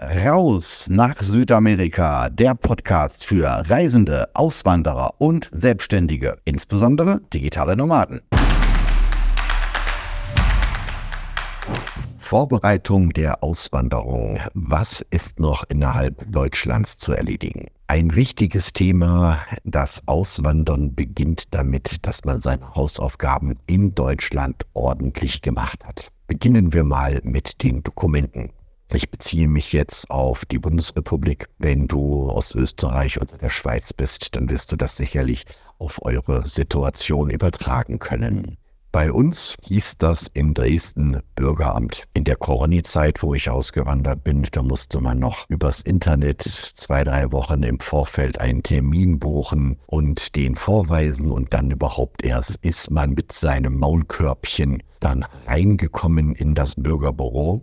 Raus nach Südamerika, der Podcast für Reisende, Auswanderer und Selbstständige, insbesondere digitale Nomaden. Vorbereitung der Auswanderung. Was ist noch innerhalb Deutschlands zu erledigen? Ein wichtiges Thema, das Auswandern beginnt damit, dass man seine Hausaufgaben in Deutschland ordentlich gemacht hat. Beginnen wir mal mit den Dokumenten. Ich beziehe mich jetzt auf die Bundesrepublik. Wenn du aus Österreich oder der Schweiz bist, dann wirst du das sicherlich auf eure Situation übertragen können. Bei uns hieß das in Dresden Bürgeramt. In der Corona-Zeit, wo ich ausgewandert bin, da musste man noch übers Internet zwei, drei Wochen im Vorfeld einen Termin buchen und den vorweisen und dann überhaupt erst ist man mit seinem Maulkörbchen dann reingekommen in das Bürgerbüro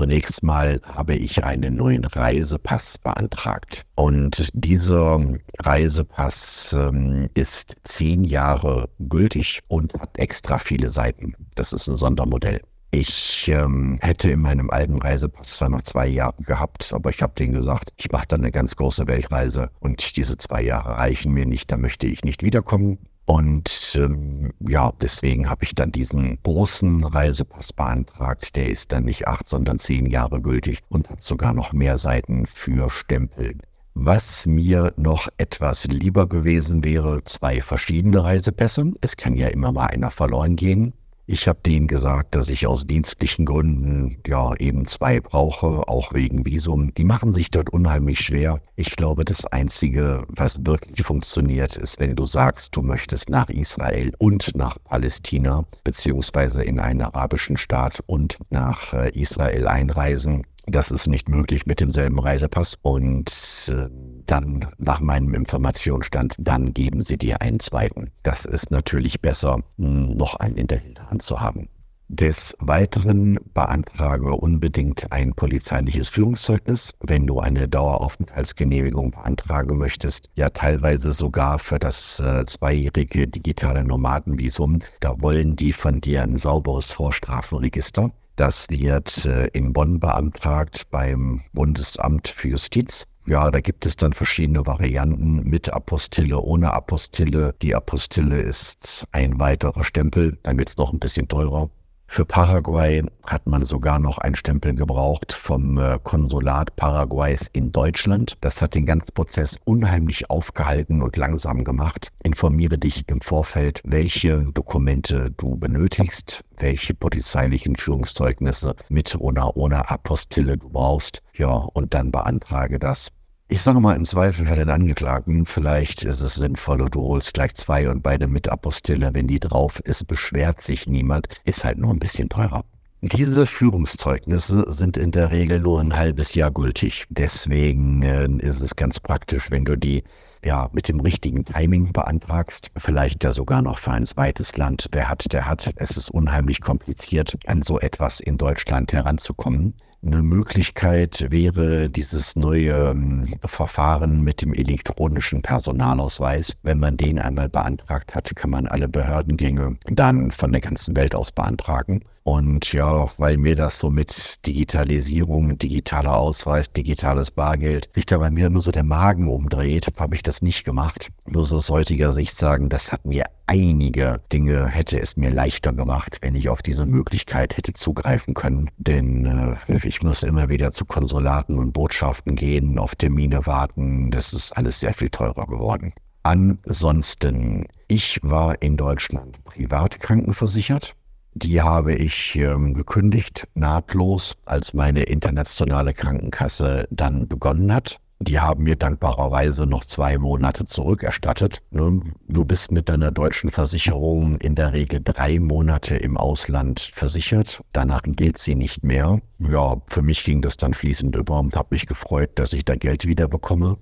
Zunächst mal habe ich einen neuen Reisepass beantragt. Und dieser Reisepass ähm, ist zehn Jahre gültig und hat extra viele Seiten. Das ist ein Sondermodell. Ich ähm, hätte in meinem alten Reisepass zwar noch zwei Jahre gehabt, aber ich habe denen gesagt, ich mache dann eine ganz große Weltreise und diese zwei Jahre reichen mir nicht, da möchte ich nicht wiederkommen. Und ähm, ja, deswegen habe ich dann diesen großen Reisepass beantragt. Der ist dann nicht acht, sondern zehn Jahre gültig und hat sogar noch mehr Seiten für Stempel. Was mir noch etwas lieber gewesen wäre, zwei verschiedene Reisepässe. Es kann ja immer mal einer verloren gehen. Ich habe denen gesagt, dass ich aus dienstlichen Gründen ja eben zwei brauche, auch wegen Visum. Die machen sich dort unheimlich schwer. Ich glaube, das Einzige, was wirklich funktioniert, ist, wenn du sagst, du möchtest nach Israel und nach Palästina, beziehungsweise in einen arabischen Staat und nach äh, Israel einreisen. Das ist nicht möglich mit demselben Reisepass und äh, dann nach meinem Informationsstand, dann geben sie dir einen zweiten. Das ist natürlich besser, hm, noch einen in der Hinterhand zu haben. Des Weiteren beantrage unbedingt ein polizeiliches Führungszeugnis, wenn du eine Daueraufenthaltsgenehmigung beantragen möchtest. Ja, teilweise sogar für das äh, zweijährige digitale Nomadenvisum. Da wollen die von dir ein sauberes Vorstrafenregister. Das wird äh, in Bonn beantragt beim Bundesamt für Justiz. Ja, da gibt es dann verschiedene Varianten mit Apostille, ohne Apostille. Die Apostille ist ein weiterer Stempel, dann wird es noch ein bisschen teurer. Für Paraguay hat man sogar noch einen Stempel gebraucht vom äh, Konsulat Paraguays in Deutschland. Das hat den ganzen Prozess unheimlich aufgehalten und langsam gemacht. Informiere dich im Vorfeld, welche Dokumente du benötigst, welche polizeilichen Führungszeugnisse mit oder ohne Apostille du brauchst. Ja, und dann beantrage das. Ich sage mal im Zweifel für den Angeklagten, vielleicht ist es sinnvoll, du holst gleich zwei und beide mit Apostille, wenn die drauf ist, beschwert sich niemand, ist halt nur ein bisschen teurer. Diese Führungszeugnisse sind in der Regel nur ein halbes Jahr gültig. Deswegen äh, ist es ganz praktisch, wenn du die ja, mit dem richtigen Timing beantragst. Vielleicht ja sogar noch für ein zweites Land. Wer hat, der hat. Es ist unheimlich kompliziert, an so etwas in Deutschland heranzukommen. Eine Möglichkeit wäre dieses neue ähm, Verfahren mit dem elektronischen Personalausweis. Wenn man den einmal beantragt hat, kann man alle Behördengänge dann von der ganzen Welt aus beantragen. Und ja, weil mir das so mit Digitalisierung, digitaler Ausweis, digitales Bargeld, sich da bei mir nur so der Magen umdreht, habe ich das nicht gemacht. So aus heutiger Sicht sagen, das hat mir einige Dinge, hätte es mir leichter gemacht, wenn ich auf diese Möglichkeit hätte zugreifen können. Denn äh, ich muss immer wieder zu Konsulaten und Botschaften gehen, auf Termine warten. Das ist alles sehr viel teurer geworden. Ansonsten, ich war in Deutschland privat krankenversichert. Die habe ich ähm, gekündigt, nahtlos, als meine internationale Krankenkasse dann begonnen hat. Die haben mir dankbarerweise noch zwei Monate zurückerstattet. Ne? Du bist mit deiner deutschen Versicherung in der Regel drei Monate im Ausland versichert. Danach gilt sie nicht mehr. Ja, für mich ging das dann fließend über und habe mich gefreut, dass ich da Geld wieder bekomme.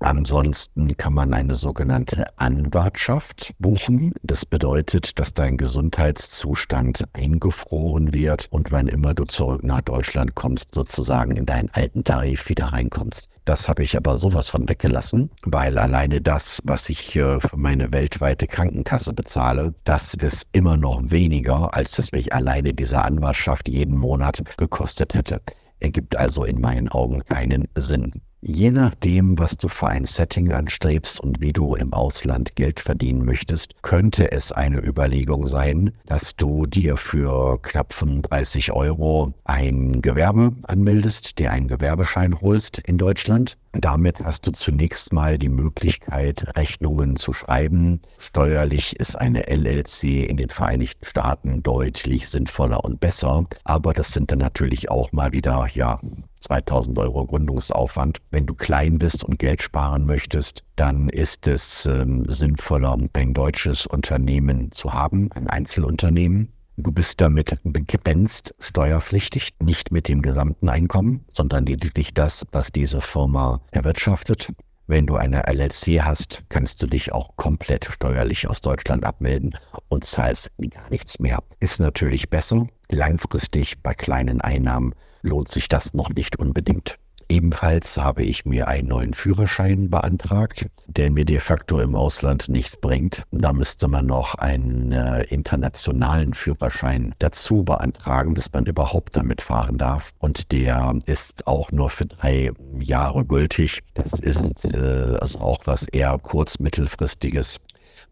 Ansonsten kann man eine sogenannte Anwartschaft buchen. Das bedeutet, dass dein Gesundheitszustand eingefroren wird und wann immer du zurück nach Deutschland kommst, sozusagen in deinen alten Tarif wieder reinkommst. Das habe ich aber sowas von weggelassen, weil alleine das, was ich für meine weltweite Krankenkasse bezahle, das ist immer noch weniger, als es mich alleine diese Anwartschaft jeden Monat gekostet hätte. ergibt also in meinen Augen keinen Sinn. Je nachdem, was du für ein Setting anstrebst und wie du im Ausland Geld verdienen möchtest, könnte es eine Überlegung sein, dass du dir für knapp 35 Euro ein Gewerbe anmeldest, dir einen Gewerbeschein holst in Deutschland damit hast du zunächst mal die Möglichkeit, Rechnungen zu schreiben. Steuerlich ist eine LLC in den Vereinigten Staaten deutlich sinnvoller und besser. Aber das sind dann natürlich auch mal wieder, ja, 2000 Euro Gründungsaufwand. Wenn du klein bist und Geld sparen möchtest, dann ist es ähm, sinnvoller, ein deutsches Unternehmen zu haben, ein Einzelunternehmen. Du bist damit begrenzt steuerpflichtig, nicht mit dem gesamten Einkommen, sondern lediglich das, was diese Firma erwirtschaftet. Wenn du eine LLC hast, kannst du dich auch komplett steuerlich aus Deutschland abmelden und zahlst gar nichts mehr. Ist natürlich besser. Langfristig bei kleinen Einnahmen lohnt sich das noch nicht unbedingt. Ebenfalls habe ich mir einen neuen Führerschein beantragt, der mir de facto im Ausland nichts bringt. Da müsste man noch einen äh, internationalen Führerschein dazu beantragen, dass man überhaupt damit fahren darf. Und der ist auch nur für drei Jahre gültig. Das ist äh, also auch was eher kurz-mittelfristiges.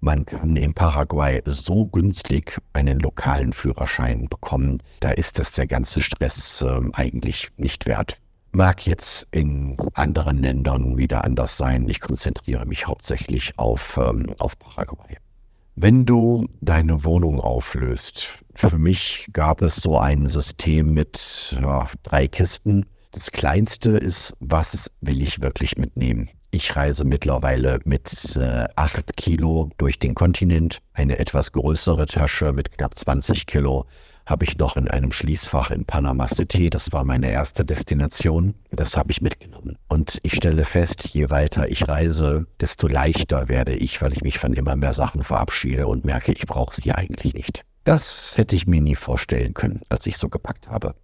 Man kann in Paraguay so günstig einen lokalen Führerschein bekommen. Da ist das der ganze Stress äh, eigentlich nicht wert. Mag jetzt in anderen Ländern wieder anders sein. Ich konzentriere mich hauptsächlich auf, ähm, auf Paraguay. Wenn du deine Wohnung auflöst, für mich gab es so ein System mit ja, drei Kisten. Das kleinste ist, was will ich wirklich mitnehmen? Ich reise mittlerweile mit äh, 8 Kilo durch den Kontinent. Eine etwas größere Tasche mit knapp 20 Kilo habe ich noch in einem Schließfach in Panama City. Das war meine erste Destination. Das habe ich mitgenommen. Und ich stelle fest, je weiter ich reise, desto leichter werde ich, weil ich mich von immer mehr Sachen verabschiede und merke, ich brauche sie eigentlich nicht. Das hätte ich mir nie vorstellen können, als ich so gepackt habe.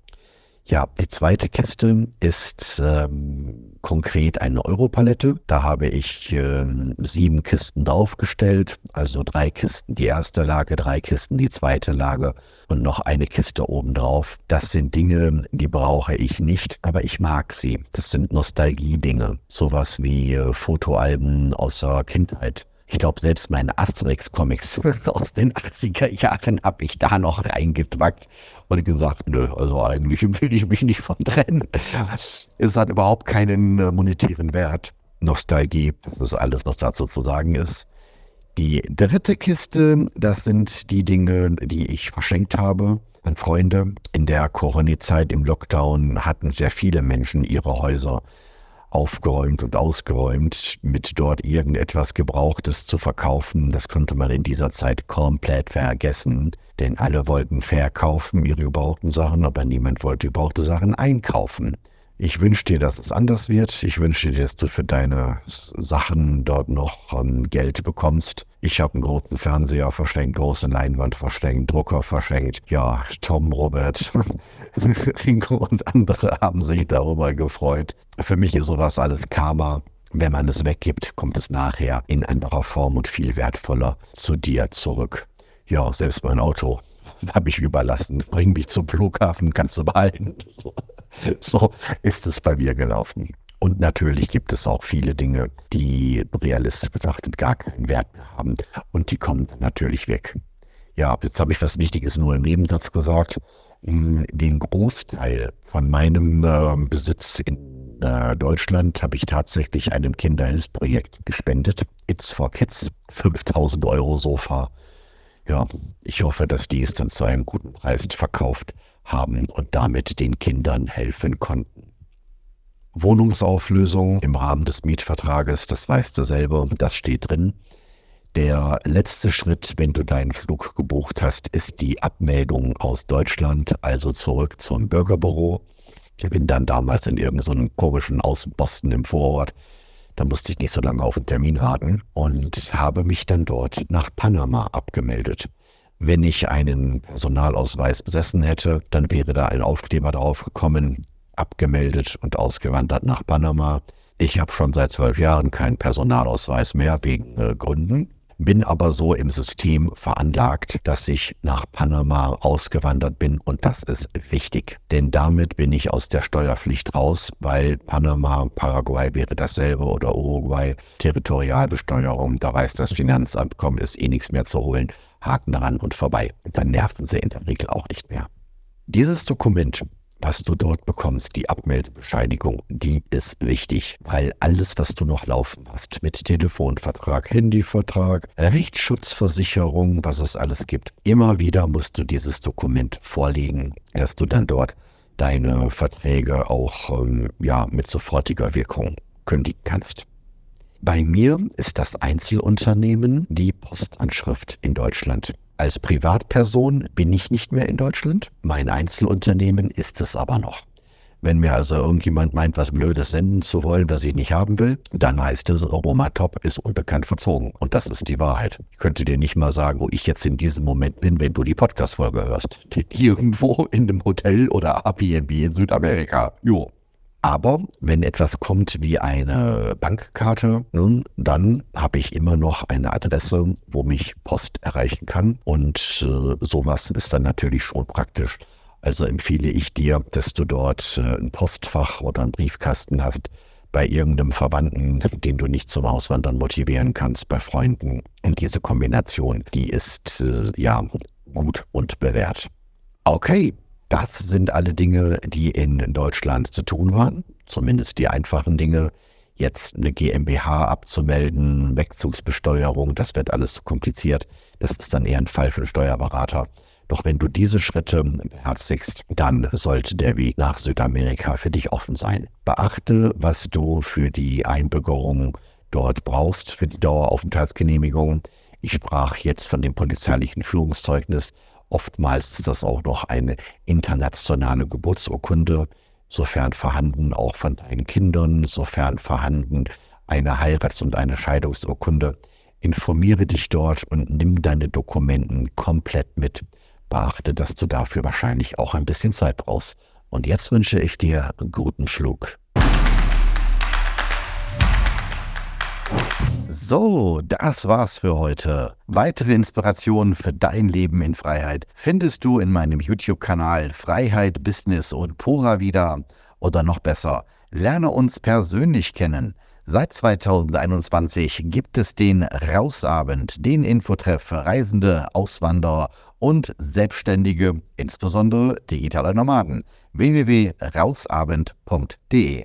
Ja, die zweite Kiste ist ähm, konkret eine Europalette. Da habe ich äh, sieben Kisten draufgestellt, also drei Kisten die erste Lage, drei Kisten die zweite Lage und noch eine Kiste obendrauf. Das sind Dinge, die brauche ich nicht, aber ich mag sie. Das sind Nostalgie-Dinge, sowas wie äh, Fotoalben aus der Kindheit. Ich glaube, selbst meine Asterix-Comics aus den 80er Jahren habe ich da noch reingedwackt und gesagt, nö, also eigentlich will ich mich nicht von trennen. Es hat überhaupt keinen äh, monetären Wert. Nostalgie, das ist alles, was dazu zu sagen ist. Die dritte Kiste, das sind die Dinge, die ich verschenkt habe an Freunde. In der Corona-Zeit im Lockdown hatten sehr viele Menschen ihre Häuser aufgeräumt und ausgeräumt, mit dort irgendetwas Gebrauchtes zu verkaufen. Das konnte man in dieser Zeit komplett vergessen, denn alle wollten verkaufen ihre gebrauchten Sachen, aber niemand wollte gebrauchte Sachen einkaufen. Ich wünsche dir, dass es anders wird. Ich wünsche dir, dass du für deine Sachen dort noch ähm, Geld bekommst. Ich habe einen großen Fernseher verschenkt, große Leinwand verschenkt, Drucker verschenkt. Ja, Tom, Robert, Ringo und andere haben sich darüber gefreut. Für mich ist sowas alles Karma. Wenn man es weggibt, kommt es nachher in anderer Form und viel wertvoller zu dir zurück. Ja, selbst mein Auto habe ich überlassen. Bring mich zum Flughafen, kannst du behalten. So ist es bei mir gelaufen. Und natürlich gibt es auch viele Dinge, die realistisch betrachtet gar keinen Wert mehr haben. Und die kommen natürlich weg. Ja, jetzt habe ich was Wichtiges nur im Nebensatz gesagt. Hm, den Großteil von meinem äh, Besitz in äh, Deutschland habe ich tatsächlich einem Kinderhilfsprojekt gespendet. It's for Kids. 5000 Euro Sofa. Ja, ich hoffe, dass die es dann zu einem guten Preis verkauft haben und damit den Kindern helfen konnten. Wohnungsauflösung im Rahmen des Mietvertrages, das weißt du selber, das steht drin. Der letzte Schritt, wenn du deinen Flug gebucht hast, ist die Abmeldung aus Deutschland, also zurück zum Bürgerbüro. Ich bin dann damals in irgendeinem so komischen Außenposten im Vorort. Da musste ich nicht so lange auf den Termin warten und habe mich dann dort nach Panama abgemeldet. Wenn ich einen Personalausweis besessen hätte, dann wäre da ein Aufkleber draufgekommen, abgemeldet und ausgewandert nach Panama. Ich habe schon seit zwölf Jahren keinen Personalausweis mehr wegen äh, Gründen. Bin aber so im System veranlagt, dass ich nach Panama ausgewandert bin und das ist wichtig, denn damit bin ich aus der Steuerpflicht raus, weil Panama, Paraguay wäre dasselbe oder Uruguay, Territorialbesteuerung, da weiß das Finanzamt, komm, ist eh nichts mehr zu holen, Haken daran und vorbei. Dann nerven sie in der Regel auch nicht mehr. Dieses Dokument was du dort bekommst, die Abmeldebescheinigung, die ist wichtig, weil alles, was du noch laufen hast, mit Telefonvertrag, Handyvertrag, Rechtsschutzversicherung, was es alles gibt, immer wieder musst du dieses Dokument vorlegen, dass du dann dort deine Verträge auch ähm, ja, mit sofortiger Wirkung kündigen kannst. Bei mir ist das Einzelunternehmen die Postanschrift in Deutschland. Als Privatperson bin ich nicht mehr in Deutschland. Mein Einzelunternehmen ist es aber noch. Wenn mir also irgendjemand meint, was Blödes senden zu wollen, was ich nicht haben will, dann heißt es, Top ist unbekannt verzogen. Und das ist die Wahrheit. Ich könnte dir nicht mal sagen, wo ich jetzt in diesem Moment bin, wenn du die Podcast-Folge hörst. Irgendwo in einem Hotel oder Airbnb in Südamerika. Jo. Aber wenn etwas kommt wie eine Bankkarte, nun, dann habe ich immer noch eine Adresse, wo mich Post erreichen kann. Und äh, sowas ist dann natürlich schon praktisch. Also empfehle ich dir, dass du dort äh, ein Postfach oder einen Briefkasten hast bei irgendeinem Verwandten, den du nicht zum Auswandern motivieren kannst, bei Freunden. Und diese Kombination, die ist äh, ja gut und bewährt. Okay, das sind alle Dinge, die in Deutschland zu tun waren. Zumindest die einfachen Dinge. Jetzt eine GmbH abzumelden, Wegzugsbesteuerung, das wird alles zu kompliziert. Das ist dann eher ein Fall für einen Steuerberater. Doch wenn du diese Schritte beherzigst, dann sollte der Weg nach Südamerika für dich offen sein. Beachte, was du für die Einbürgerung dort brauchst, für die Daueraufenthaltsgenehmigung. Ich sprach jetzt von dem polizeilichen Führungszeugnis Oftmals ist das auch noch eine internationale Geburtsurkunde, sofern vorhanden auch von deinen Kindern, sofern vorhanden eine Heirats- und eine Scheidungsurkunde. Informiere dich dort und nimm deine Dokumenten komplett mit. Beachte, dass du dafür wahrscheinlich auch ein bisschen Zeit brauchst. Und jetzt wünsche ich dir guten Flug. So, das war's für heute. Weitere Inspirationen für dein Leben in Freiheit findest du in meinem YouTube-Kanal Freiheit, Business und Pura wieder. Oder noch besser, lerne uns persönlich kennen. Seit 2021 gibt es den Rausabend, den Infotreff für Reisende, Auswanderer und Selbstständige, insbesondere digitale Nomaden. www.rausabend.de